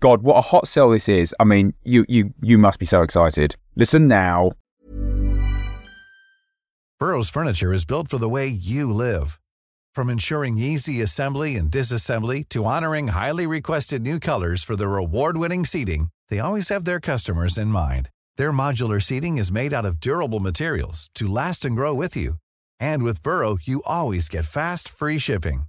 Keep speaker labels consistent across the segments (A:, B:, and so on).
A: God, what a hot sell this is. I mean, you you you must be so excited. Listen now.
B: Burrow's furniture is built for the way you live. From ensuring easy assembly and disassembly to honoring highly requested new colors for their award-winning seating, they always have their customers in mind. Their modular seating is made out of durable materials to last and grow with you. And with Burrow, you always get fast, free shipping.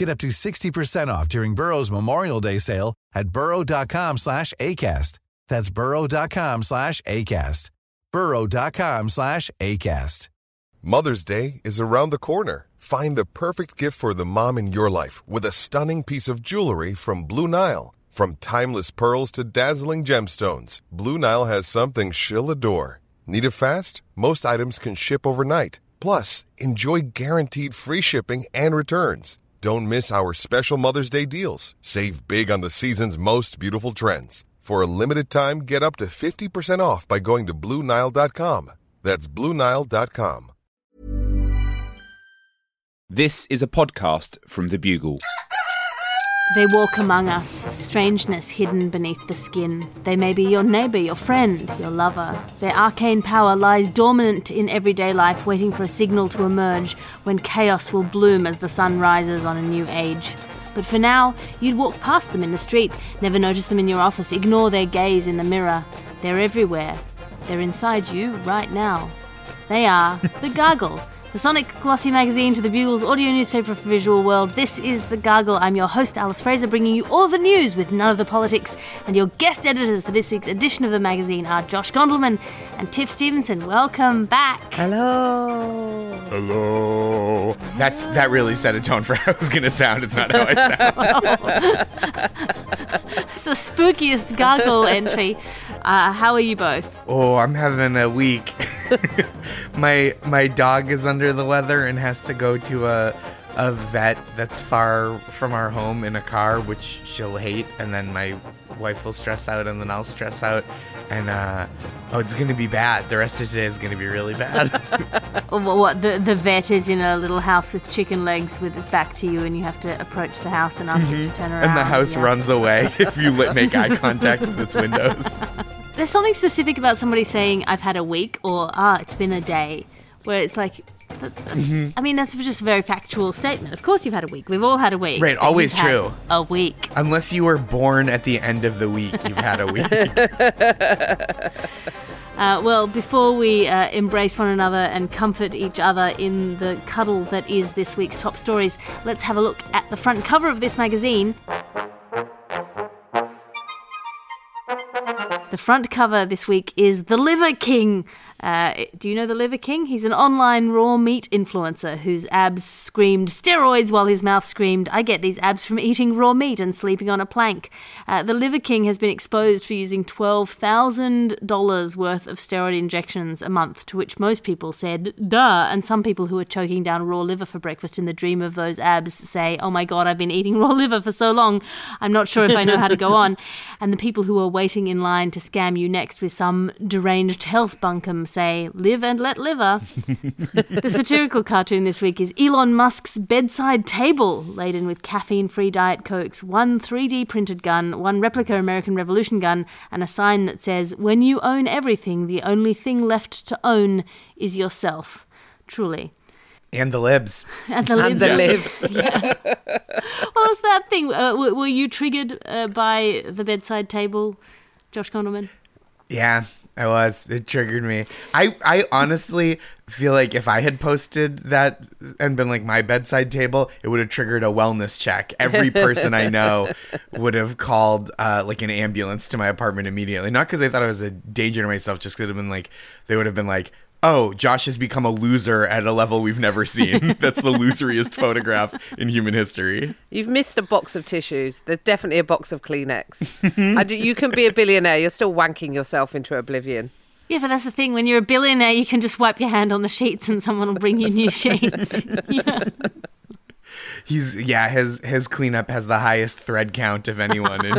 B: Get up to 60% off during Burrow's Memorial Day sale at burrow.com slash ACAST. That's burrow.com slash ACAST. burrow.com slash ACAST.
C: Mother's Day is around the corner. Find the perfect gift for the mom in your life with a stunning piece of jewelry from Blue Nile. From timeless pearls to dazzling gemstones, Blue Nile has something she'll adore. Need it fast? Most items can ship overnight. Plus, enjoy guaranteed free shipping and returns. Don't miss our special Mother's Day deals. Save big on the season's most beautiful trends. For a limited time, get up to 50% off by going to BlueNile.com. That's BlueNile.com.
A: This is a podcast from The Bugle.
D: They walk among us, strangeness hidden beneath the skin. They may be your neighbour, your friend, your lover. Their arcane power lies dormant in everyday life, waiting for a signal to emerge when chaos will bloom as the sun rises on a new age. But for now, you'd walk past them in the street, never notice them in your office, ignore their gaze in the mirror. They're everywhere. They're inside you right now. They are the Gargle. The Sonic Glossy magazine to the Bugle's audio newspaper for visual world. This is The Gargle. I'm your host, Alice Fraser, bringing you all the news with none of the politics. And your guest editors for this week's edition of the magazine are Josh Gondelman and Tiff Stevenson. Welcome back.
E: Hello.
F: Hello. That's that really set a tone for how I was gonna sound. It's not how I sound.
D: It's the spookiest Gargle entry. Uh, how are you both?
F: oh, I'm having a week. my my dog is under the weather and has to go to a a vet that's far from our home in a car, which she'll hate, and then my wife will stress out, and then I'll stress out, and uh, oh, it's gonna be bad. The rest of today is gonna be really bad.
D: Or what, what the, the vet is in a little house with chicken legs with its back to you, and you have to approach the house and ask it to turn around.
F: and the house
D: yeah.
F: runs away if you let, make eye contact with its windows.
D: There's something specific about somebody saying, I've had a week, or ah, it's been a day, where it's like, that-
F: Mm-hmm.
D: I mean, that's just a very factual statement. Of course, you've had a week. We've all had a week.
F: Right, always true.
D: A week.
F: Unless you were born at the end of the week, you've had a week.
D: Uh, well, before we uh, embrace one another and comfort each other in the cuddle that is this week's top stories, let's have a look at the front cover of this magazine. The front cover this week is The Liver King. Uh, do you know The Liver King? He's an online raw meat influencer whose abs screamed steroids while his mouth screamed, I get these abs from eating raw meat and sleeping on a plank. Uh, the Liver King has been exposed for using $12,000 worth of steroid injections a month, to which most people said, duh. And some people who are choking down raw liver for breakfast in the dream of those abs say, oh my god, I've been eating raw liver for so long, I'm not sure if I know how to go on. And the people who are waiting in line to scam you next with some deranged health bunkum say, live and let liver. the satirical cartoon this week is Elon Musk's bedside table, laden with caffeine free Diet Cokes, one 3D printed gun, one replica American Revolution gun, and a sign that says, When you own everything, the only thing left to own is yourself. Truly.
F: and the libs.
D: And the
E: And the
D: libs. yeah. What was that thing? Uh, were, were you triggered uh, by the bedside table, Josh Gondelman?
F: Yeah, I was. It triggered me. I, I honestly feel like if I had posted that and been like my bedside table, it would have triggered a wellness check. Every person I know would have called uh, like an ambulance to my apartment immediately. Not because they thought I was a danger to myself, just because it have been like they would have been like, "Oh, Josh has become a loser at a level we've never seen." That's the loseriest photograph in human history.
E: You've missed a box of tissues. There's definitely a box of Kleenex. I do, you can be a billionaire. You're still wanking yourself into oblivion.
D: Yeah, but that's the thing. When you're a billionaire, you can just wipe your hand on the sheets and someone will bring you new sheets. yeah.
F: He's yeah, his his cleanup has the highest thread count of anyone in,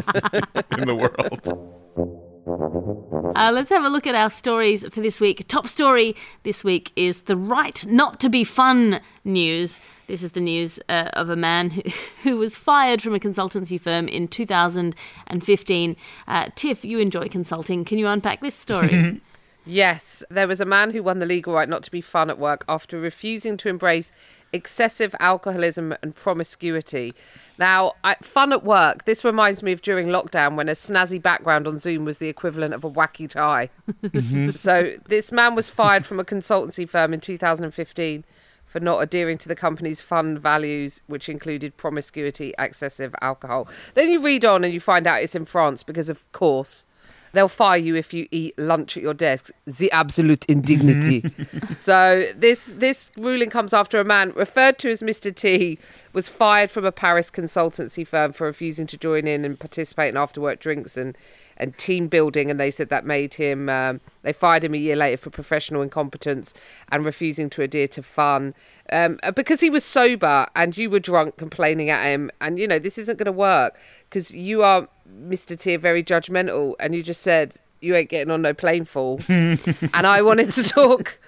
F: in the world.
D: Uh, let's have a look at our stories for this week. Top story this week is the right not to be fun news. This is the news uh, of a man who, who was fired from a consultancy firm in 2015. Uh, Tiff, you enjoy consulting. Can you unpack this story?
E: Yes, there was a man who won the legal right not to be fun at work after refusing to embrace excessive alcoholism and promiscuity. Now, I, fun at work, this reminds me of during lockdown when a snazzy background on Zoom was the equivalent of a wacky tie. Mm-hmm. So, this man was fired from a consultancy firm in 2015 for not adhering to the company's fun values, which included promiscuity, excessive alcohol. Then you read on and you find out it's in France because, of course, they'll fire you if you eat lunch at your desk. The absolute indignity. so this this ruling comes after a man referred to as Mr. T was fired from a Paris consultancy firm for refusing to join in and participate in after work drinks and and team building and they said that made him um, they fired him a year later for professional incompetence and refusing to adhere to fun. Um, because he was sober and you were drunk complaining at him and you know this isn't going to work because you are mr t very judgmental and you just said you ain't getting on no plane fool. And i wanted to talk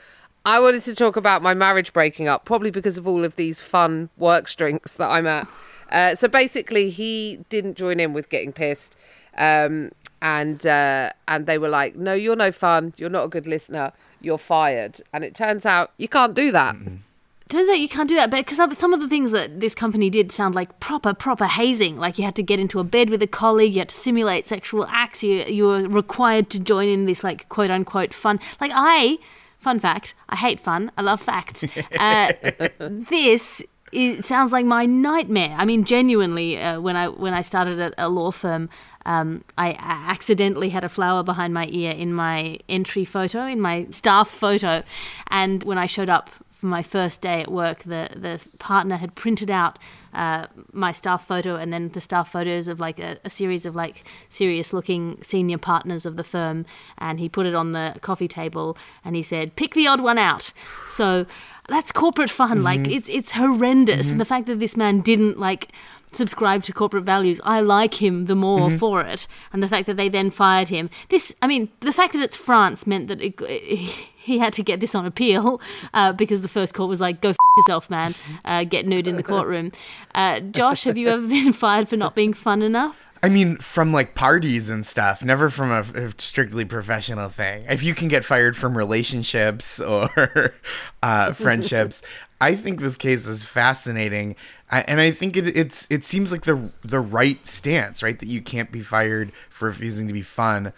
E: I wanted to talk about my marriage breaking up, probably because of all of these fun work drinks that I'm at. Uh, so basically, he didn't join in with getting pissed, um, and uh, and they were like, "No, you're no fun. You're not a good listener. You're fired." And it turns out you can't do that.
D: Turns out you can't do that, but because some of the things that this company did sound like proper, proper hazing. Like you had to get into a bed with a colleague, you had to simulate sexual acts, you you were required to join in this like quote unquote fun. Like I, fun fact, I hate fun. I love facts. Uh, this it sounds like my nightmare. I mean, genuinely, uh, when I when I started at a law firm, um, I accidentally had a flower behind my ear in my entry photo, in my staff photo, and when I showed up for my first day at work, the the partner had printed out uh, my staff photo and then the staff photos of like a, a series of like serious looking senior partners of the firm, and he put it on the coffee table and he said, "Pick the odd one out." So that's corporate fun. Like it's it's horrendous, and the fact that this man didn't like subscribe to corporate values, I like him the more for it. And the fact that they then fired him, this, I mean, the fact that it's France meant that it, he had to get this on appeal uh, because the first court was like, "Go f- yourself, man, uh, get nude in the courtroom." Uh, Josh, have you ever been fired for not being fun enough?
F: I mean, from like parties and stuff, never from a, a strictly professional thing. If you can get fired from relationships or uh, friendships, I think this case is fascinating, I, and I think it, it's it seems like the the right stance, right? That you can't be fired for refusing to be fun.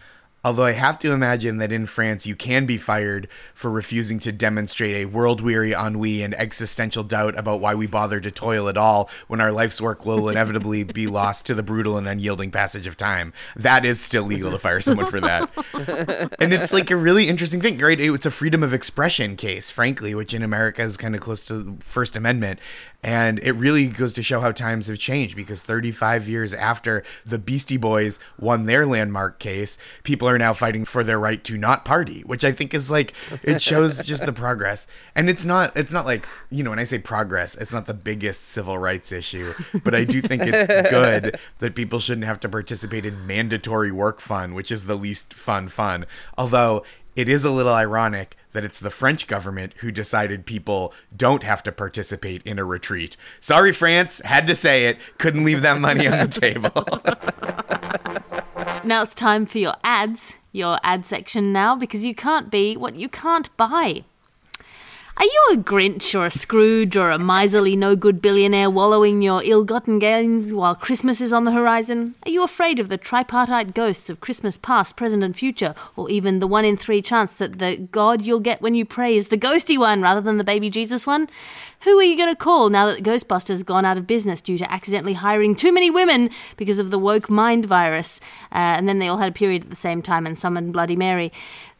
F: Although I have to imagine that in France you can be fired for refusing to demonstrate a world weary ennui and existential doubt about why we bother to toil at all when our life's work will inevitably be lost to the brutal and unyielding passage of time. That is still legal to fire someone for that. and it's like a really interesting thing, right? It's a freedom of expression case, frankly, which in America is kind of close to the First Amendment. And it really goes to show how times have changed because 35 years after the Beastie Boys won their landmark case, people are now fighting for their right to not party, which I think is like it shows just the progress. And it's not it's not like, you know, when I say progress, it's not the biggest civil rights issue, but I do think it's good that people shouldn't have to participate in mandatory work fun, which is the least fun fun. Although it is a little ironic that it's the French government who decided people don't have to participate in a retreat. Sorry, France, had to say it. Couldn't leave that money on the table.
D: Now it's time for your ads, your ad section now, because you can't be what you can't buy. Are you a Grinch or a Scrooge or a miserly no good billionaire wallowing your ill gotten gains while Christmas is on the horizon? Are you afraid of the tripartite ghosts of Christmas past, present, and future, or even the one in three chance that the God you'll get when you pray is the ghosty one rather than the baby Jesus one? Who are you going to call now that Ghostbusters has gone out of business due to accidentally hiring too many women because of the woke mind virus? Uh, and then they all had a period at the same time and summoned Bloody Mary.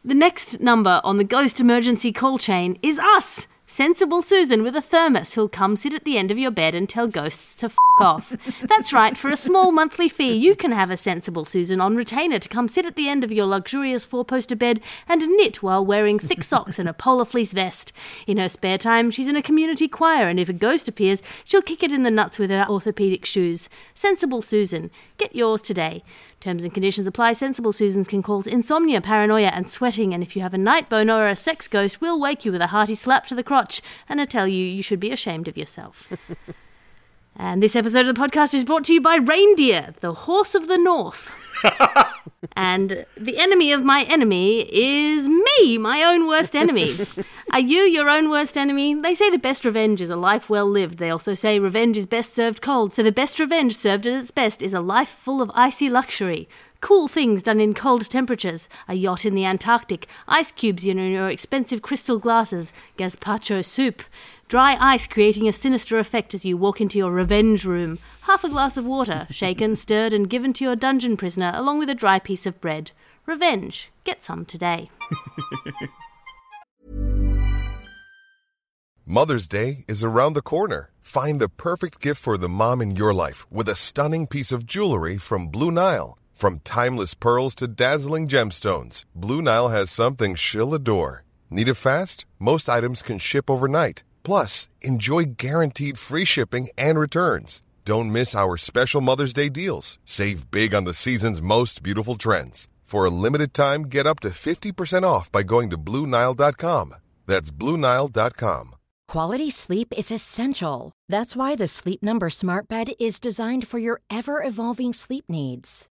D: The next number on the ghost emergency call chain is us. Sensible Susan with a thermos who'll come sit at the end of your bed and tell ghosts to f off. That's right, for a small monthly fee, you can have a Sensible Susan on retainer to come sit at the end of your luxurious four poster bed and knit while wearing thick socks and a polar fleece vest. In her spare time, she's in a community choir, and if a ghost appears, she'll kick it in the nuts with her orthopedic shoes. Sensible Susan. Get yours today. Terms and conditions apply. Sensible Susans can cause insomnia, paranoia, and sweating. And if you have a night boner or a sex ghost, we'll wake you with a hearty slap to the crotch and I tell you you should be ashamed of yourself. and this episode of the podcast is brought to you by Reindeer, the horse of the north. and the enemy of my enemy is me, my own worst enemy. Are you your own worst enemy? They say the best revenge is a life well lived. They also say revenge is best served cold. So the best revenge served at its best is a life full of icy luxury. Cool things done in cold temperatures, a yacht in the Antarctic, ice cubes in your expensive crystal glasses, gazpacho soup, dry ice creating a sinister effect as you walk into your revenge room, half a glass of water, shaken, stirred, and given to your dungeon prisoner, along with a dry piece of bread. Revenge. Get some today.
C: Mother's Day is around the corner. Find the perfect gift for the mom in your life with a stunning piece of jewelry from Blue Nile. From timeless pearls to dazzling gemstones, Blue Nile has something she'll adore. Need it fast? Most items can ship overnight. Plus, enjoy guaranteed free shipping and returns. Don't miss our special Mother's Day deals. Save big on the season's most beautiful trends. For a limited time, get up to 50% off by going to BlueNile.com. That's BlueNile.com.
G: Quality sleep is essential. That's why the Sleep Number Smart Bed is designed for your ever evolving sleep needs.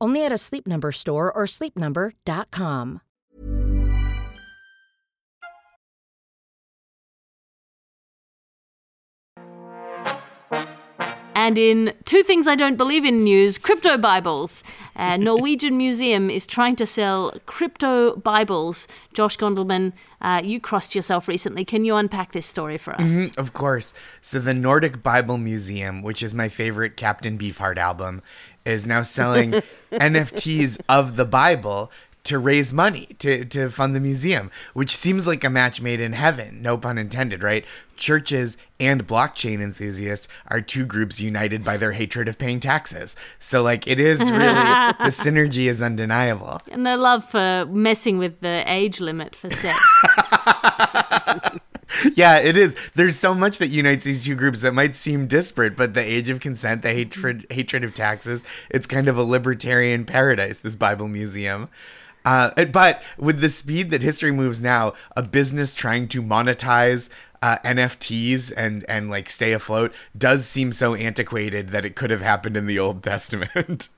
G: Only at a Sleep Number store or sleepnumber.com.
D: And in two things I don't believe in news, crypto Bibles. A Norwegian Museum is trying to sell crypto Bibles. Josh Gondelman, uh, you crossed yourself recently. Can you unpack this story for us?
F: Mhm, of course. So the Nordic Bible Museum, which is my favorite Captain Beefheart album, is now selling NFTs of the Bible to raise money to, to fund the museum, which seems like a match made in heaven, no pun intended, right? Churches and blockchain enthusiasts are two groups united by their hatred of paying taxes. So, like, it is really, the synergy is undeniable.
D: And their love for messing with the age limit for sex.
F: Yeah, it is. There's so much that unites these two groups that might seem disparate, but the age of consent, the hatred hatred of taxes, it's kind of a libertarian paradise, this Bible museum. Uh, but with the speed that history moves now, a business trying to monetize uh, NFTs and and like stay afloat does seem so antiquated that it could have happened in the Old Testament.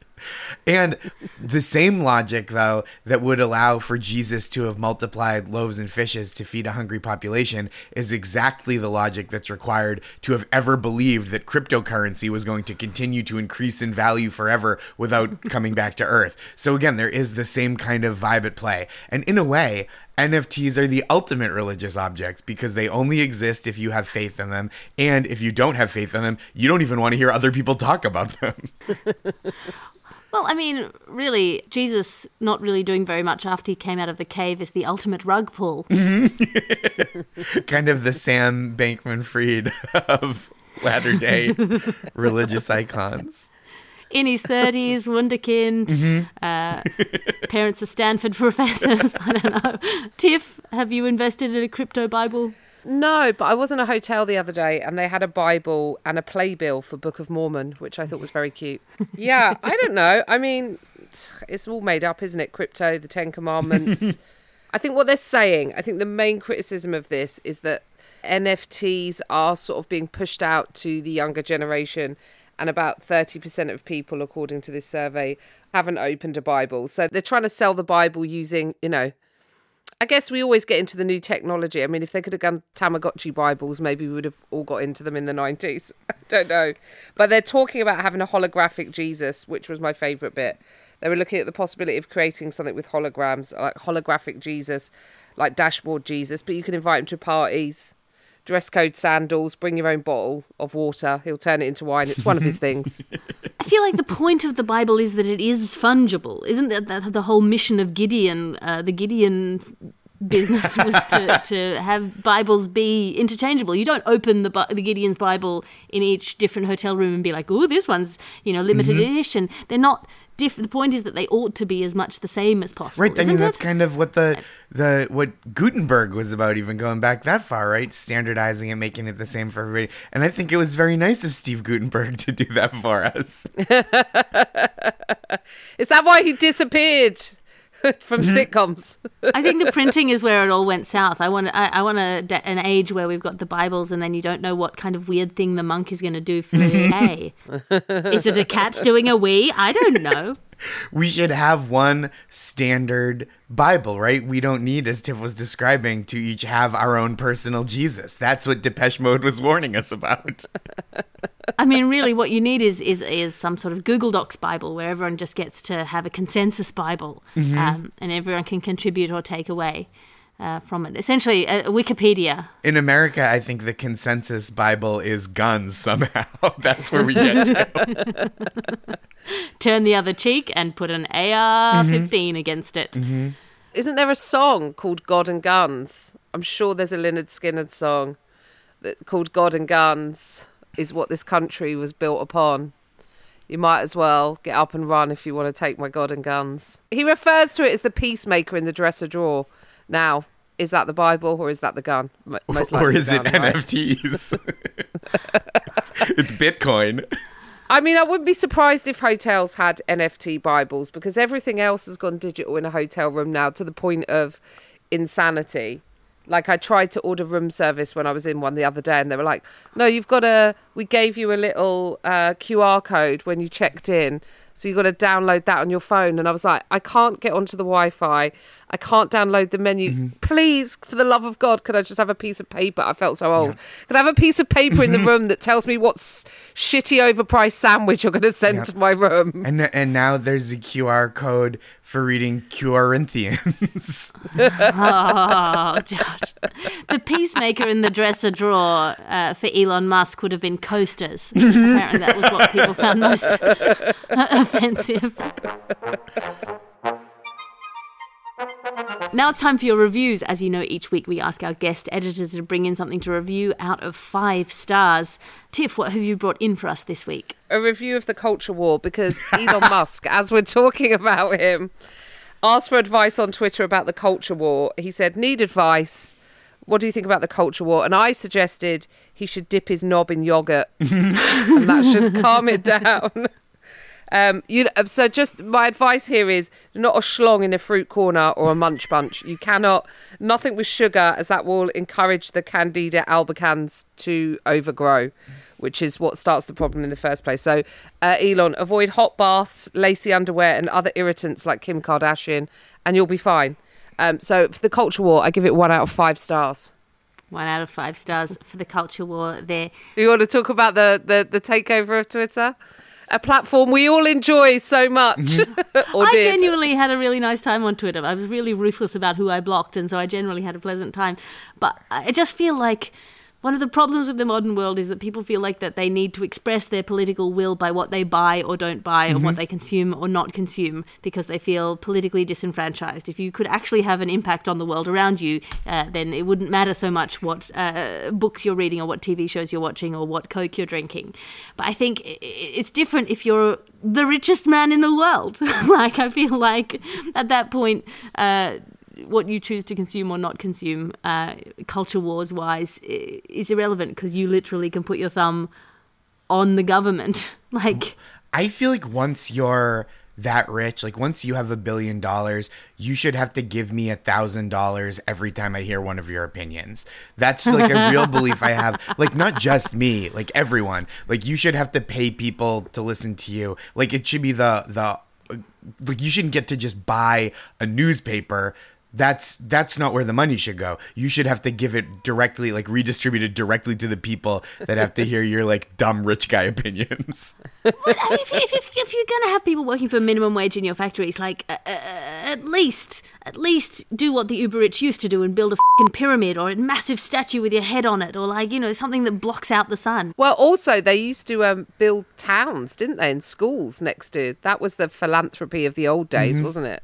F: And the same logic, though, that would allow for Jesus to have multiplied loaves and fishes to feed a hungry population is exactly the logic that's required to have ever believed that cryptocurrency was going to continue to increase in value forever without coming back to earth. So, again, there is the same kind of vibe at play. And in a way, NFTs are the ultimate religious objects because they only exist if you have faith in them. And if you don't have faith in them, you don't even want to hear other people talk about them.
D: well, I mean, really, Jesus not really doing very much after he came out of the cave is the ultimate rug pull.
F: kind of the Sam Bankman Fried of latter day religious icons.
D: in his 30s, wunderkind, uh, parents are Stanford professors. I don't know. Tiff, have you invested in a crypto Bible?
E: No, but I was in a hotel the other day and they had a Bible and a playbill for Book of Mormon, which I thought was very cute. Yeah, I don't know. I mean, it's all made up, isn't it? Crypto, the Ten Commandments. I think what they're saying, I think the main criticism of this is that NFTs are sort of being pushed out to the younger generation. And about 30% of people, according to this survey, haven't opened a Bible. So they're trying to sell the Bible using, you know, I guess we always get into the new technology. I mean, if they could have done Tamagotchi Bibles, maybe we would have all got into them in the 90s. I don't know. But they're talking about having a holographic Jesus, which was my favourite bit. They were looking at the possibility of creating something with holograms, like holographic Jesus, like dashboard Jesus, but you can invite him to parties, dress code sandals, bring your own bottle of water. He'll turn it into wine. It's one of his things.
D: I feel like the point of the Bible is that it is fungible. Isn't that the, the whole mission of Gideon, uh, the Gideon business was to, to have Bibles be interchangeable. You don't open the, the Gideon's Bible in each different hotel room and be like, oh, this one's, you know, limited edition. They're not diff- the point is that they ought to be as much the same as possible.
F: Right. I
D: isn't
F: mean, that's
D: it?
F: kind of what the the what Gutenberg was about, even going back that far, right? Standardizing it, making it the same for everybody. And I think it was very nice of Steve Guttenberg to do that for us.
E: Is that why he disappeared from sitcoms?
D: I think the printing is where it all went south. I want I, I want a, an age where we've got the Bibles and then you don't know what kind of weird thing the monk is going to do for a. is it a cat doing a wee? I don't know.
F: We should have one standard Bible, right? We don't need, as Tiff was describing, to each have our own personal Jesus. That's what Depeche Mode was warning us about.
D: I mean, really, what you need is is is some sort of Google Docs Bible where everyone just gets to have a consensus Bible, um, and everyone can contribute or take away uh, from it. Essentially, a, a Wikipedia.
F: In America, I think the consensus Bible is guns somehow. That's where we get to.
D: Turn the other cheek and put an AR-15 mm-hmm. against it. Mm-hmm.
E: Isn't there a song called God and Guns? I'm sure there's a Lynyrd Skynyrd song that's called God and Guns is what this country was built upon. You might as well get up and run if you want to take my God and Guns. He refers to it as the peacemaker in the dresser drawer. Now, is that the Bible or is that the gun? Most
F: or is
E: the
F: it
E: right?
F: NFTs? it's Bitcoin.
E: I mean, I wouldn't be surprised if hotels had NFT Bibles because everything else has gone digital in a hotel room now to the point of insanity. Like I tried to order room service when I was in one the other day, and they were like, "No, you've got a. We gave you a little uh, QR code when you checked in, so you've got to download that on your phone." And I was like, "I can't get onto the Wi-Fi. I can't download the menu. Please, for the love of God, could I just have a piece of paper? I felt so old. Could I have a piece of paper in the room that tells me what shitty, overpriced sandwich you're going to send to my room?"
F: And and now there's a QR code for reading Corinthians.
D: Oh, God. The peacemaker in the dresser drawer uh, for Elon Musk would have been coasters. Apparently, that was what people found most offensive. Now it's time for your reviews. As you know, each week we ask our guest editors to bring in something to review out of five stars. Tiff, what have you brought in for us this week?
E: a review of the culture war because Elon Musk, as we're talking about him, asked for advice on Twitter about the culture war. He said, Need advice. What do you think about the culture war? And I suggested he should dip his knob in yogurt and that should calm it down. Um, you so just my advice here is not a schlong in a fruit corner or a munch bunch. You cannot nothing with sugar, as that will encourage the Candida albicans to overgrow, which is what starts the problem in the first place. So, uh, Elon, avoid hot baths, lacy underwear, and other irritants like Kim Kardashian, and you'll be fine. Um, so, for the culture war, I give it one out of five stars.
D: One out of five stars for the culture war there.
E: Do you want to talk about the the, the takeover of Twitter? A platform we all enjoy so much. Mm-hmm. or
D: I
E: did.
D: genuinely had a really nice time on Twitter. I was really ruthless about who I blocked, and so I generally had a pleasant time. But I just feel like one of the problems with the modern world is that people feel like that they need to express their political will by what they buy or don't buy, or what they consume or not consume, because they feel politically disenfranchised. If you could actually have an impact on the world around you, uh, then it wouldn't matter so much what uh, books you're reading or what TV shows you're watching or what Coke you're drinking. But I think it's different if you're the richest man in the world. like, I feel like at that point, uh, what you choose to consume or not consume, uh, culture wars wise, is irrelevant because you literally can put your thumb on the government. like,
F: I feel like once you're that rich, like once you have a billion dollars, you should have to give me a thousand dollars every time I hear one of your opinions. That's like a real belief I have. Like not just me, like everyone. Like you should have to pay people to listen to you. Like it should be the the like you shouldn't get to just buy a newspaper that's that's not where the money should go. You should have to give it directly, like redistributed directly to the people that have to hear your like dumb rich guy opinions.
D: Well, if, if, if, if you're going to have people working for minimum wage in your factories, like uh, uh, at least, at least do what the uber rich used to do and build a fucking pyramid or a massive statue with your head on it, or like you know something that blocks out the sun.
E: Well, also they used to um, build towns, didn't they, in schools next to. That was the philanthropy of the old days, wasn't it?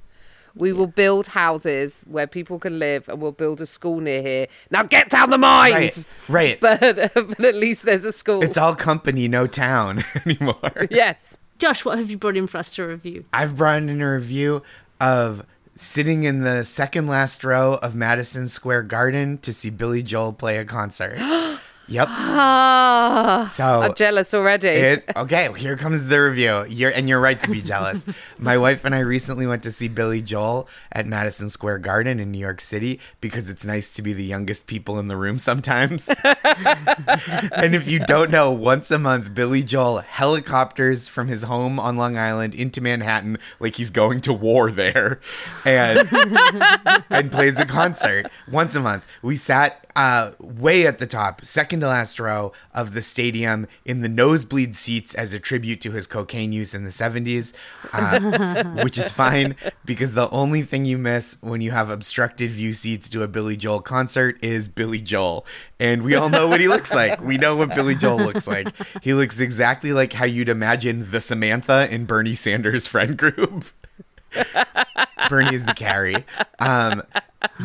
E: We will build houses where people can live, and we'll build a school near here. Now get down the mines.
F: Right, right.
E: But uh, but at least there's a school.
F: It's all company, no town anymore.
E: yes.
D: Josh, what have you brought in for us to review?
F: I've brought in a review of sitting in the second last row of Madison Square Garden to see Billy Joel play a concert. yep.
E: Ah,
F: So
E: I'm jealous already.
F: It, okay, here comes the review. You're and you're right to be jealous. My wife and I recently went to see Billy Joel at Madison Square Garden in New York City because it's nice to be the youngest people in the room sometimes. and if you don't know, once a month Billy Joel helicopters from his home on Long Island into Manhattan like he's going to war there and and plays a concert once a month. We sat uh, way at the top, second to last row of the stadium in the nosebleed seats as a tribute to his cocaine use in the 70s, uh, which is fine because the only thing you miss when you have obstructed view seats to a Billy Joel concert is Billy Joel. And we all know what he looks like. We know what Billy Joel looks like. He looks exactly like how you'd imagine the Samantha in Bernie Sanders' friend group. Bernie is the Carrie. Um,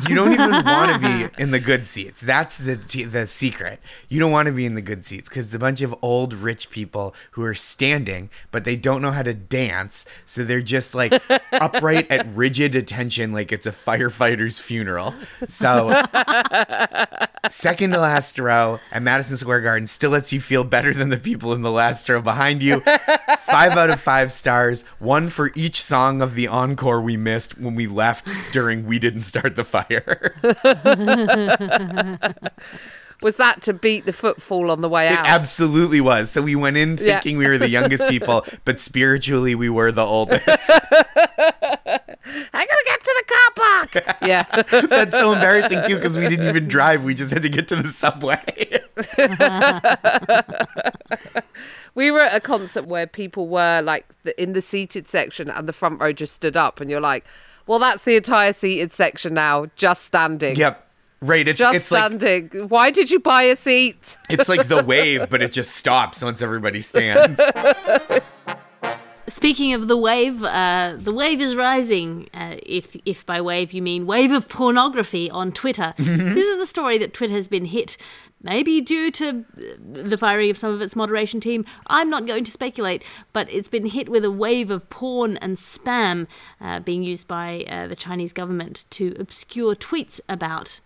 F: you don't even want to be in the good seats. That's the the secret. You don't want to be in the good seats because it's a bunch of old rich people who are standing, but they don't know how to dance, so they're just like upright at rigid attention, like it's a firefighter's funeral. So second to last row at Madison Square Garden still lets you feel better than the people in the last row behind you. Five out of five stars, one for each song of the encore we missed when we left during We Didn't Start the Fire.
E: Was that to beat the footfall on the way
F: It
E: out?
F: absolutely was. So we went in
E: Yeah.
F: thinking we were the youngest people, but spiritually we were the oldest.
E: I'm gonna get to the car park. yeah.
F: That's so embarrassing too because we didn't even drive. We just had to get to the subway.
E: We were at a concert where people were like in the seated section and the front row just stood up, and you're like, well, that's the entire seated section now, just standing.
F: yep. Right. It's
E: Just
F: it's like
E: standing. Why did you buy a seat?
F: it's like the wave, but it just stops once everybody stands.
D: Speaking of the wave, uh, the wave is rising. Uh, if if by wave you mean wave of pornography on Twitter, this is the story that Twitter has been hit. Maybe due to the firing of some of its moderation team. I'm not going to speculate, but it's been hit with a wave of porn and spam uh, being used by uh, the Chinese government to obscure tweets about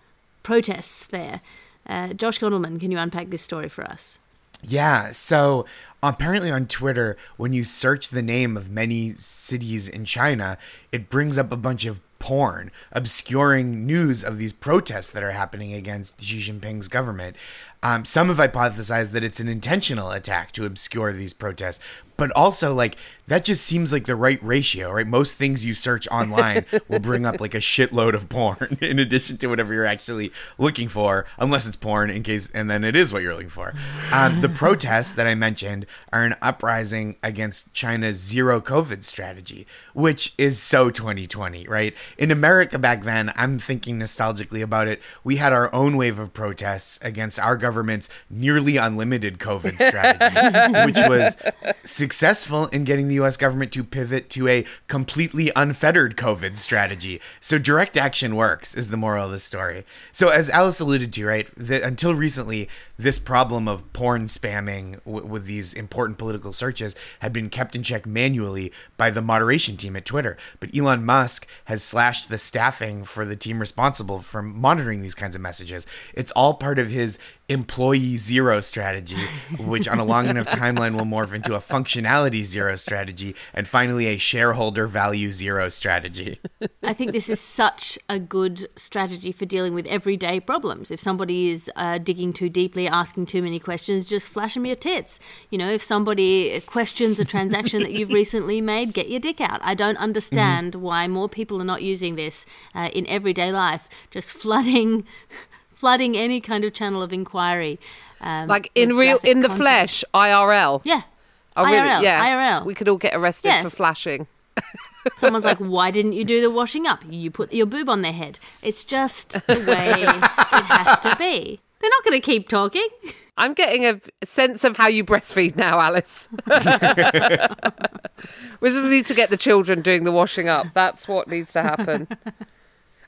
D: protests there. Uh, Josh Gondelman, can you unpack this story for us?
F: Yeah. So apparently on Twitter, when you search the name of many cities in China, it brings up a bunch of porn obscuring news of these protests that are happening against Xi Jinping's government. Um, some have hypothesized that it's an intentional attack to obscure these protests, but also like that just seems like the right ratio, right? Most things you search online will bring up like a shitload of porn in addition to whatever you're actually looking for, unless it's porn in case, and then it is what you're looking for. Um, the protests that I mentioned are an uprising against China's zero COVID strategy, which is so 2020, right? In America back then, I'm thinking nostalgically about it. We had our own wave of protests against our government's nearly unlimited COVID strategy, which was successful in getting the US government to pivot to a completely unfettered COVID strategy. So direct action works, is the moral of the story. So, as Alice alluded to, right, the, until recently, this problem of porn spamming w- with these important political searches had been kept in check manually by the moderation team at Twitter. But Elon Musk has slashed the staffing for the team responsible for monitoring these kinds of messages. It's all part of his employee zero strategy, which on a long enough timeline will morph into a functional functionality zero strategy, and finally a shareholder value zero strategy.
D: I think this is such a good strategy for dealing with everyday problems. If somebody is uh, digging too deeply, asking too many questions, just flash them your tits. You know, if somebody questions a transaction that you've recently made, get your dick out. I don't understand
F: Mm-hmm.
D: why more people are not using this uh, in everyday life, just flooding, flooding any kind of channel of inquiry. Um,
E: Like in real, in the
D: content.
E: flesh, IRL.
D: Yeah.
E: Oh, really?
D: IRL,
E: Yeah.
D: IRL.
E: We could all get arrested
D: Yes.
E: for flashing.
D: Someone's like, why didn't you do the washing up? You put your boob on their head. It's just the way it has to be. They're not going to keep talking.
E: I'm getting a sense of how you breastfeed now, Alice. we just need to get the children doing the washing up. That's what needs to happen.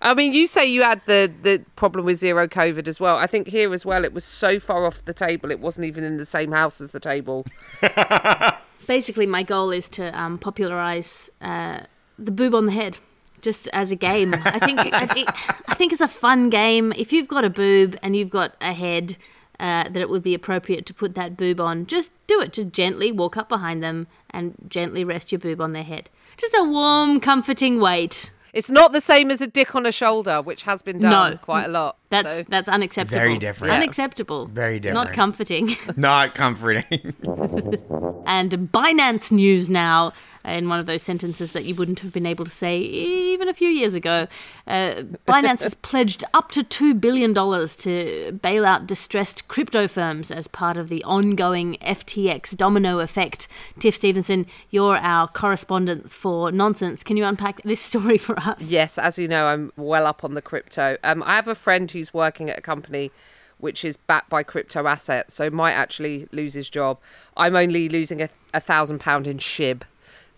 E: I mean, you say you had the, the problem with zero COVID as well. I think here as well, it was so far off the table, it wasn't even in the same house as the table.
D: Basically, my goal is to um, popularize uh, the boob on the head. Just as a game, I think I think I think it's a fun game. If you've got a boob and you've got a head, uh, that it would be appropriate to put that boob on. Just do it. Just gently walk up behind them and gently rest your boob on their head. Just a warm, comforting weight.
E: It's not the same as a dick on a shoulder, which has been done
D: No.
E: quite a lot.
D: That's
E: so-
D: that's unacceptable.
F: Very different.
E: Yeah.
D: Unacceptable.
F: Very different.
D: Not comforting.
F: Not comforting.
D: and Binance news now, in one of those sentences that you wouldn't have been able to say even a few years ago. Uh, Binance has pledged up to $2 billion to bail out distressed crypto firms as part of the ongoing FTX domino effect. Tiff Stevenson, you're our correspondent for Nonsense. Can you unpack this story for us?
E: Yes, as you know, I'm well up on the crypto. Um, I have a friend who's working at a company which is backed by crypto assets, so might actually lose his job. I'm only losing a, a thousand pound in SHIB.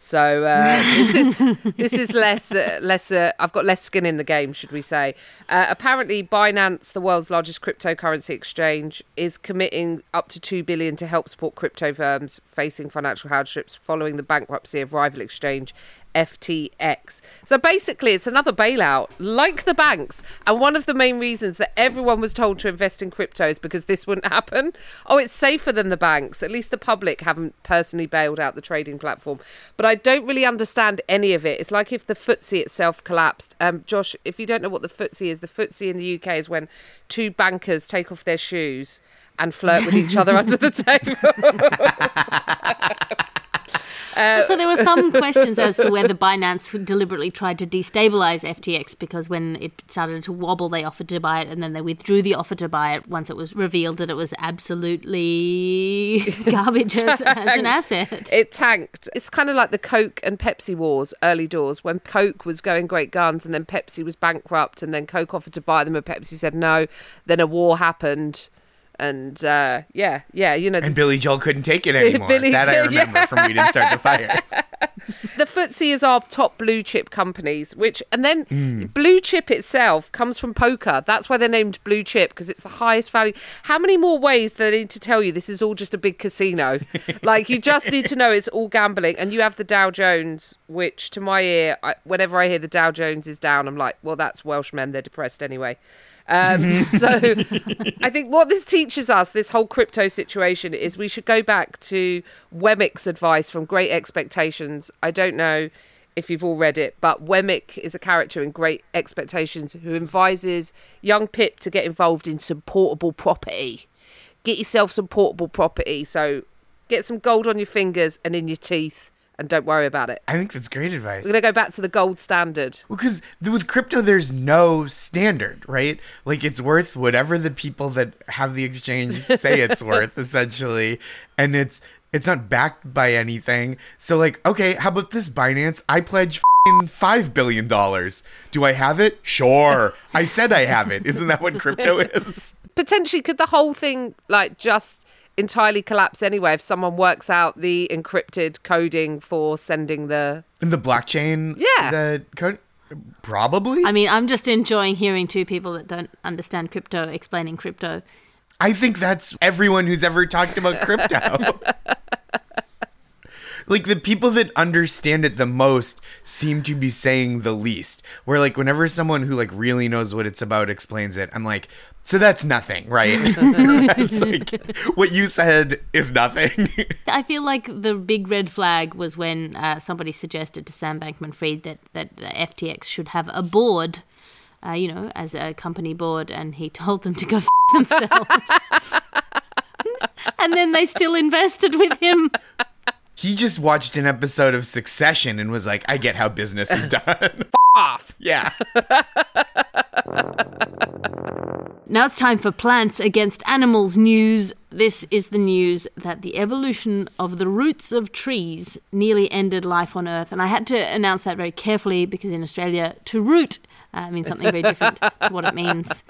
E: So uh, this is this is less uh, less. Uh, I've got less skin in the game, should we say? Uh, apparently, Binance, the world's largest cryptocurrency exchange, is committing up to two billion to help support crypto firms facing financial hardships following the bankruptcy of rival exchange FTX. So basically, it's another bailout, like the banks. And one of the main reasons that everyone was told to invest in crypto is because this wouldn't happen. Oh, it's safer than the banks. At least the public haven't personally bailed out the trading platform. But I don't really understand any of it. It's like if the FTSE itself collapsed. Um, Josh, if you don't know what the FTSE is, the FTSE in the UK is when two bankers take off their shoes and flirt with each other under the table.
D: Uh, so there were some questions as to whether Binance deliberately tried to destabilize FTX because when it started to wobble, they offered to buy it and then they withdrew the offer to buy it once it was revealed that it was absolutely garbage as, as an asset.
E: It tanked. It's kind of like the Coke and Pepsi wars, early doors, when Coke was going great guns and then Pepsi was bankrupt and then Coke offered to buy them and Pepsi said no. Then a war happened. And uh, yeah, yeah, you know,
F: and Billy Joel couldn't take it anymore.
E: Billy-
F: that I
E: yeah.
F: remember from We Didn't Start the Fire.
E: the FTSE is our top blue chip companies, which and then
F: Hmm.
E: blue chip itself comes from poker. That's why they're named blue chip because it's the highest value. How many more ways do they need to tell you this is all just a big casino? like you just need to know it's all gambling. And you have the Dow Jones, which to my ear, I, whenever I hear the Dow Jones is down, I'm like, well, that's Welshmen. They're depressed anyway. Um, so I think what this teaches us, this whole crypto situation, is we should go back to Wemmick's advice from Great Expectations. I don't know if you've all read it, but Wemmick is a character in Great Expectations who advises young Pip to get involved in some portable property. Get yourself some portable property. So get some gold on your fingers and in your teeth and don't worry about it.
F: I think that's great advice.
E: We're going to go back to the gold standard.
F: Because with crypto, there's no standard, right? Like it's worth whatever the people that have the exchange say it's worth, essentially, and it's it's not backed by anything. So like, okay, how about this Binance? I pledge five billion dollars. Do I have it? Sure, I said I have it. Isn't that what crypto is?
E: potentially could the whole thing like just entirely collapse anyway if someone works out the encrypted coding for sending the
F: In the blockchain,
E: Yeah.
F: the code, probably.
D: I mean, I'm just enjoying hearing two people that don't understand crypto explaining crypto.
F: I think that's everyone who's ever talked about crypto. like the people that understand it the most seem to be saying the least. Where like whenever someone who like really knows what it's about explains it, I'm like, So that's nothing, right? it's like what you said is nothing.
D: I feel like the big red flag was when uh, somebody suggested to Sam Bankman Fried that, that FTX should have a board, uh, you know, as a company board, and he told them to go f- themselves. and then they still invested with him.
F: he just watched an episode of Succession and was like, I get how business is done.
E: Off.
F: yeah.
D: Now it's time for Plants Against Animals news. This is the news that the evolution of the roots of trees nearly ended life on Earth. And I had to announce that very carefully because in Australia, to root uh, means something very different to what it means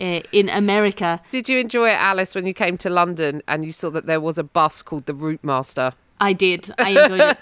D: uh, in America.
E: Did you enjoy it, Alice, when you came to London and you saw that there was a bus called the Routemaster?
D: I did. I enjoyed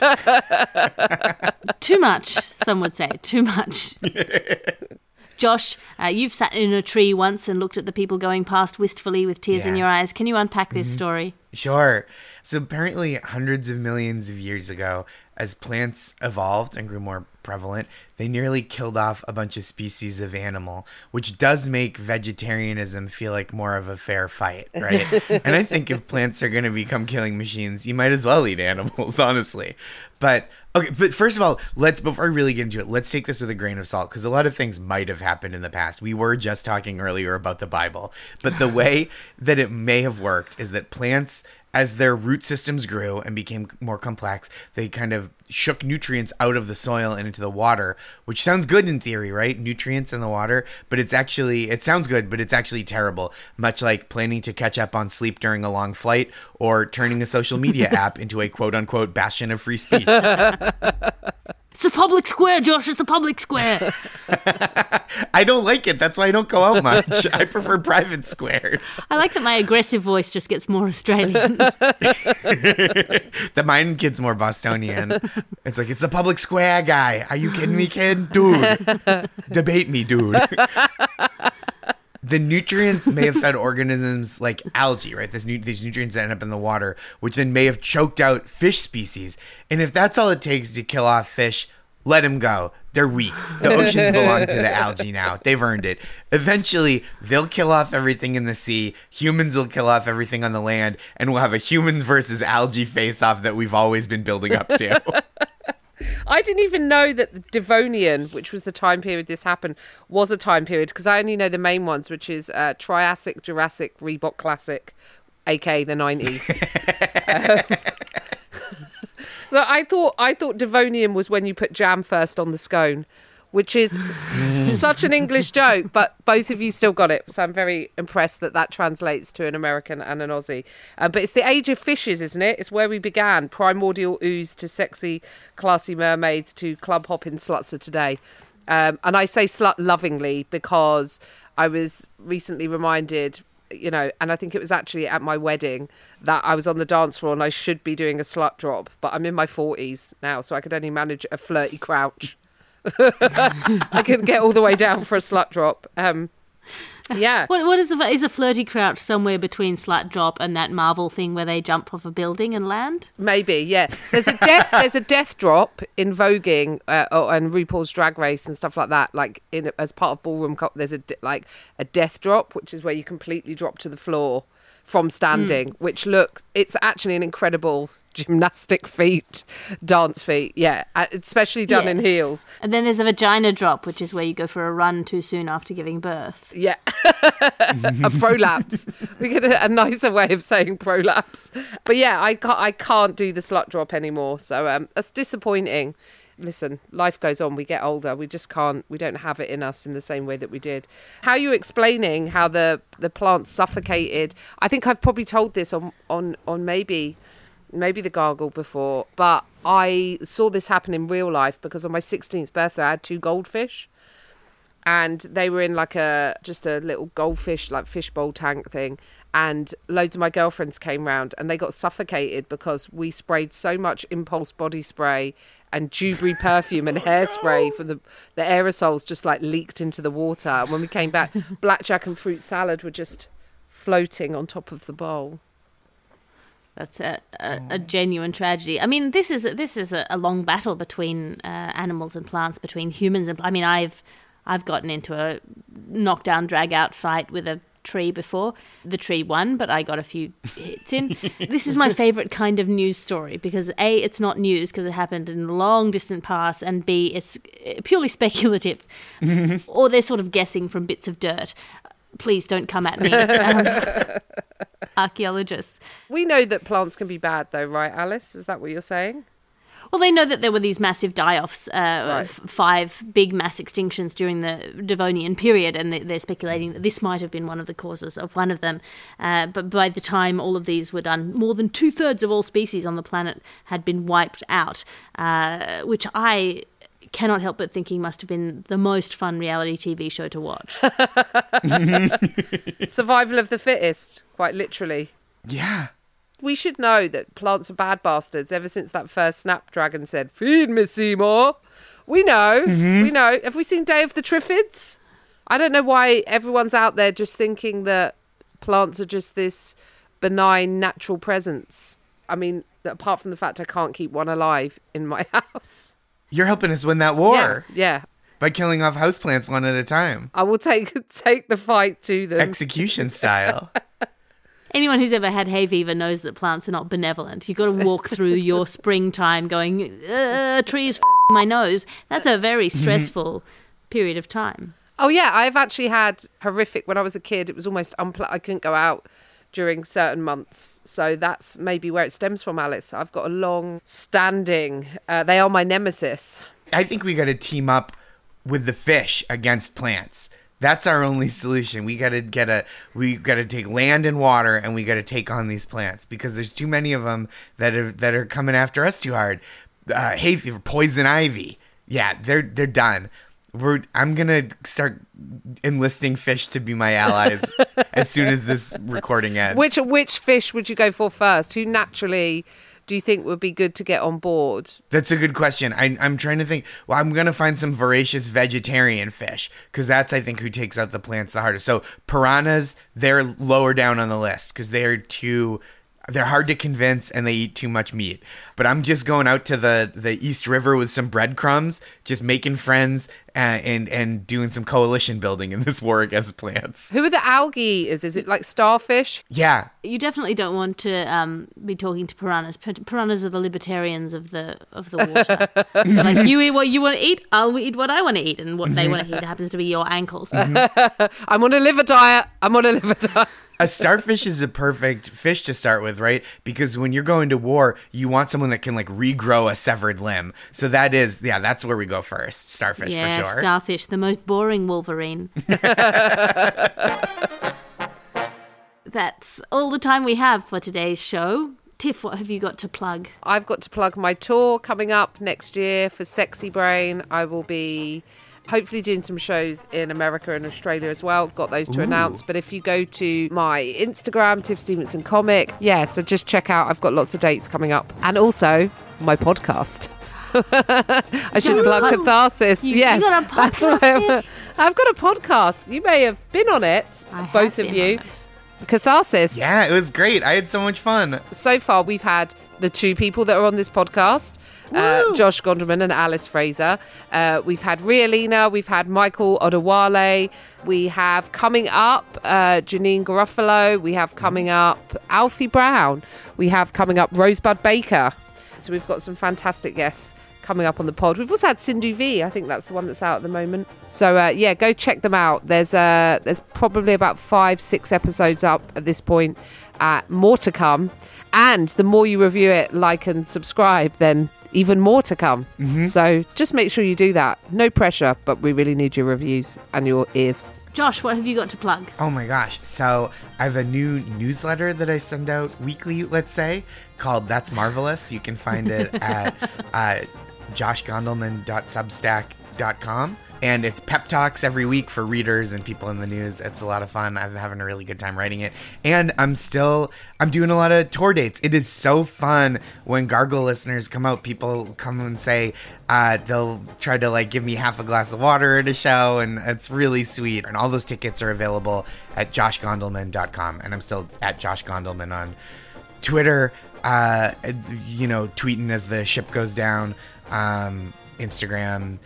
D: it. Too much, some would say. Too much. Josh, uh, you've sat in a tree once and looked at the people going past wistfully with tears in your eyes. Can you unpack this story?
F: Sure. So apparently, hundreds of millions of years ago, as plants evolved and grew more prevalent, they nearly killed off a bunch of species of animal, which does make vegetarianism feel like more of a fair fight, right? and I think if plants are going to become killing machines, you might as well eat animals, honestly. But okay, but first of all, let's before I really get into it, let's take this with a grain of salt because a lot of things might have happened in the past. We were just talking earlier about the Bible, but the way that it may have worked is that plants as their root systems grew and became more complex, they kind of shook nutrients out of the soil and into the water, which sounds good in theory, right? Nutrients in the water, but it's actually it sounds good, but it's actually terrible. Much like planning to catch up on sleep during a long flight or turning a social media app into a quote unquote bastion of free speech.
D: It's the public square, Josh. It's the public square.
F: I don't like it. That's why I don't go out much. I prefer private squares.
D: I like that my aggressive voice just gets more Australian.
F: The mine kid's more Bostonian. It's like it's the public square guy. Are you kidding me, kid? Dude, debate me, dude. The nutrients may have fed organisms like algae, right? This nu- these nutrients that end up in the water, which then may have choked out fish species. And if that's all it takes to kill off fish, let them go. They're weak. The oceans belong to the algae now. They've earned it. Eventually, they'll kill off everything in the sea. Humans will kill off everything on the land, and we'll have a humans versus algae face off that we've always been building up to.
E: I didn't even know that the Devonian, which was the time period this happened, was a time period because I only know the main ones, which is uh, Triassic, Jurassic, Reebok Classic, aka the nineties. so I thought I thought Devonian was when you put jam first on the scone, which is such an English joke, but both of you still got it. So I'm very impressed that that translates to an American and an Aussie. Uh, but it's the age of fishes, isn't it? It's where we began. Primordial ooze to sexy, classy mermaids to club hopping sluts of today. Um, and I say slut lovingly because I was recently reminded, you know, and I think it was actually at my wedding that I was on the dance floor and I should be doing a slut drop, but I'm in my 40s now, so I could only manage a flirty crouch. I could get all the way down for a slut drop. Um, yeah.
D: what, what is a, is a flirty crouch somewhere between slut drop and that Marvel thing where they jump off a building and land?
E: Maybe, yeah. There's a death. there's a death drop in voguing uh, oh, and RuPaul's Drag Race and stuff like that. Like in as part of ballroom, co- there's a like a death drop, which is where you completely drop to the floor from standing. Which look, it's actually an incredible gymnastic feat, dance feat. Yeah, uh, especially done in heels.
D: And then there's a vagina drop, which is where you go for a run too soon after giving birth.
E: Yeah, a prolapse. We get a, a nicer way of saying prolapse. But yeah, I can't. I can't do the slut drop anymore. So um, that's disappointing. Listen, life goes on. We get older. We just can't. We don't have it in us in the same way that we did. How are you explaining how the the plants suffocated? I think I've probably told this on on on maybe maybe the gargle before, but I saw this happen in real life because on my 16th birthday I had two goldfish. And they were in like a just a little goldfish like fishbowl tank thing. And loads of my girlfriends came round and they got suffocated because we sprayed so much impulse body spray and dewberry perfume and hairspray from the the aerosols just like leaked into the water. And when we came back blackjack and fruit salad were just floating on top of the bowl
D: That's a, a, a genuine tragedy. I mean, this is this is a, a long battle between uh, animals and plants, between humans and. I mean, I've I've gotten into a knockdown drag out fight with a tree before. The tree won, but I got a few hits in. this is my favorite kind of news story because A, it's not news because it happened in the long distant past, and B, it's purely speculative. or they're sort of guessing from bits of dirt. Please don't come at me, um, archaeologists.
E: We know that plants can be bad, though, right, Alice? Is that what you're saying?
D: Well, they know that there were these massive die-offs, uh,
E: Right.
D: five big mass extinctions during the Devonian period, and they- they're speculating that this might have been one of the causes of one of them. Uh, but by the time all of these were done, more than two thirds of all species on the planet had been wiped out, uh, which I cannot help but thinking must have been the most fun reality TV show to watch.
E: Survival of the fittest, quite literally.
F: Yeah.
E: We should know that plants are bad bastards ever since that first Snapdragon said, Feed me, Seymour. We know. Mm-hmm. We know. Have we seen Day of the Triffids? I don't know why everyone's out there just thinking that plants are just this benign natural presence. I mean, apart from the fact I can't keep one alive in my house.
F: You're helping us win that war
E: Yeah, yeah.
F: by killing off houseplants one at a time,
E: I will take take the fight to them.
F: execution style.
D: Anyone who's ever had hay fever knows that plants are not benevolent. You've got to walk through your springtime going, uh, trees f- my nose. That's a very stressful period of time.
E: Oh yeah, I've actually had horrific when I was a kid. It was almost unpl- I couldn't go out during certain months. So that's maybe where it stems from, Alice. I've got a long standing. Uh, they are my nemesis.
F: I think we got to team up with the fish against plants. That's our only solution. We got to get a we got to take land and water and we got to take on these plants because there's too many of them that are that are coming after us too hard. Uh, hay fever, poison ivy. Yeah, they're they're done. We're I'm going to start enlisting fish to be my allies as soon as this recording ends.
E: Which which fish would you go for first? Who naturally do you think would be good to get on board?
F: That's a good question. I, I'm trying to think. Well, I'm gonna find some voracious vegetarian fish because that's I think who takes out the plants the hardest. So piranhas, they're lower down on the list because they're too. They're hard to convince and they eat too much meat. But I'm just going out to the, the East River with some breadcrumbs, just making friends and, and and doing some coalition building in this war against plants.
E: Who are the algae Is Is it like starfish?
F: Yeah,
D: You definitely don't want to um, be talking to piranhas. Pir- Piranhas are the libertarians of the of the water. Like you eat what you want to eat, I'll eat what I want to eat, and what they want to eat happens to be your ankles.
E: I'm on a liver diet. I'm on a liver diet.
F: A starfish is a perfect fish to start with, right? Because when you're going to war, you want someone that can like regrow a severed limb. So that is, yeah, that's where we go first. Starfish
D: yeah,
F: for sure.
D: starfish, the most boring Wolverine. That's all the time we have for today's show. Tiff, what have you got to plug?
E: I've got to plug my tour coming up next year for Sexy Brain. I will be hopefully doing some shows in America and Australia as well. Got those to announce. But if you go to my Instagram, Tiff Stevenson Comic, yeah, so just check out. I've got lots of dates coming up. And also my podcast. I should
D: Ooh.
E: plug Catharsis.
D: You- you
E: yes,
D: got a
E: that's
D: podcast,
E: where-
D: Tiff?
E: I've got a podcast. You may have been on it,
D: I have
E: both of
D: been
E: you.
D: on it.
E: Catharsis
F: Yeah, it was great. I had so much fun.
E: so far we've had the two people that are on this podcast uh, josh gondelman and alice fraser uh, we've had rialina we've had michael odewale we have coming up uh, janeane garofalo we have coming up alfie brown we have coming up rosebud baker so we've got some fantastic guests coming up on the pod. We've also had Sindhu Vee. I think that's the one that's out at the moment. So uh, yeah, go check them out. There's uh, there's probably about five, six episodes up at this point. Uh, more to come, and the more you review it, like and subscribe, then even more to come. So just make sure you do that. No pressure, but we really need your reviews and your ears.
D: Josh, what have you got to plug?
F: Oh my gosh. So I have a new newsletter that I send out weekly, let's say, called That's Marvelous. You can find it at uh, joshgondelman.substack.com. And it's pep talks every week for readers and people in the news. It's a lot of fun. I'm having a really good time writing it. And I'm still I'm doing a lot of tour dates. It is so fun when Gargle listeners come out. People come and say uh, they'll try to like give me half a glass of water at a show, and it's really sweet. And all those tickets are available at joshgondelman.com. And I'm still at Josh Gondelman on Twitter, uh, you know, tweeting as the ship goes down, um, Instagram,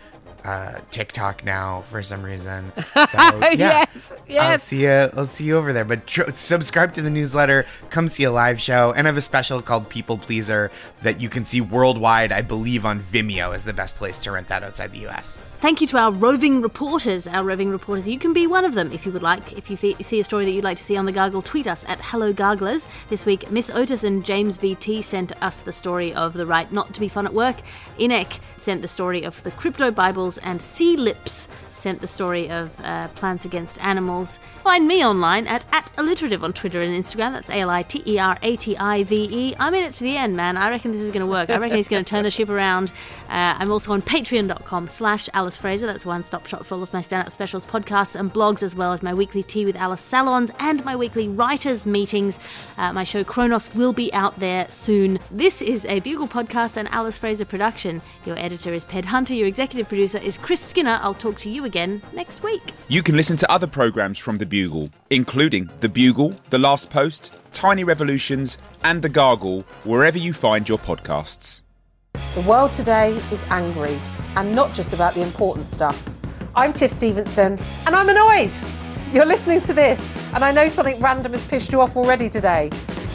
F: uh, TikTok now for some reason. So, yeah,
E: yes,
F: I'll see you. I'll see you over there. But tr- subscribe to the newsletter. Come see a live show, and I have a special called People Pleaser that you can see worldwide. I believe on Vimeo is the best place to rent that outside the U.S.
D: Thank you to our roving reporters. Our roving reporters, you can be one of them if you would like. If you th- see a story that you'd like to see on the Gargle, tweet us at Hello Garglers. This week, Miss Otis and James VT sent us the story of the right not to be fun at work. Inek sent the story of the crypto Bibles, and Sea Lips sent the story of uh, Plants Against Animals. Find me online at, at alliterative on Twitter and Instagram. That's A L I T E R A T I V E. I'm in it to the end, man. I reckon this is going to work. I reckon he's going to turn the ship around. Uh, I'm also on patreon.com slash Alice Fraser. That's one stop shop full of my stand up specials, podcasts, and blogs, as well as my weekly tea with Alice salons and my weekly writers' meetings. Uh, my show Kronos will be out there soon. This is a Bugle podcast and Alice Fraser production. Your editor is Ped Hunter. Your executive producer is Chris Skinner. I'll talk to you again next week.
A: You can listen to other programs from The Bugle, including The Bugle, The Last Post, Tiny Revolutions, and The Gargle, wherever you find your podcasts.
E: The world today is angry, and not just about the important stuff. I'm Tiff Stevenson, and I'm annoyed. You're listening to this, and I know something random has pissed you off already today.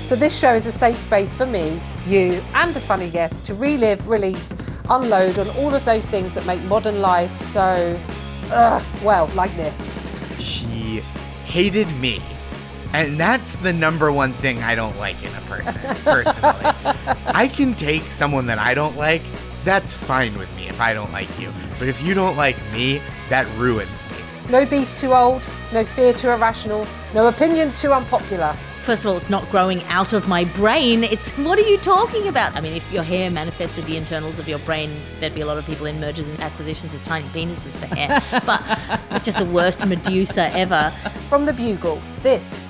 E: So, this show is a safe space for me, you, and a funny guest to relive, release, unload on all of those things that make modern life so, ugh, well, like this.
F: She hated me. And that's the number one thing I don't like in a person, personally. I can take someone that I don't like, that's fine with me if I don't like you. But if you don't like me, that ruins me.
E: No beef too old, no fear too irrational, no opinion too unpopular.
D: First of all, it's not growing out of my brain. It's what are you talking about? I mean, if your hair manifested the internals of your brain, there'd be a lot of people in mergers and acquisitions with tiny penises for hair. but it's just the worst Medusa ever.
E: From the Bugle, this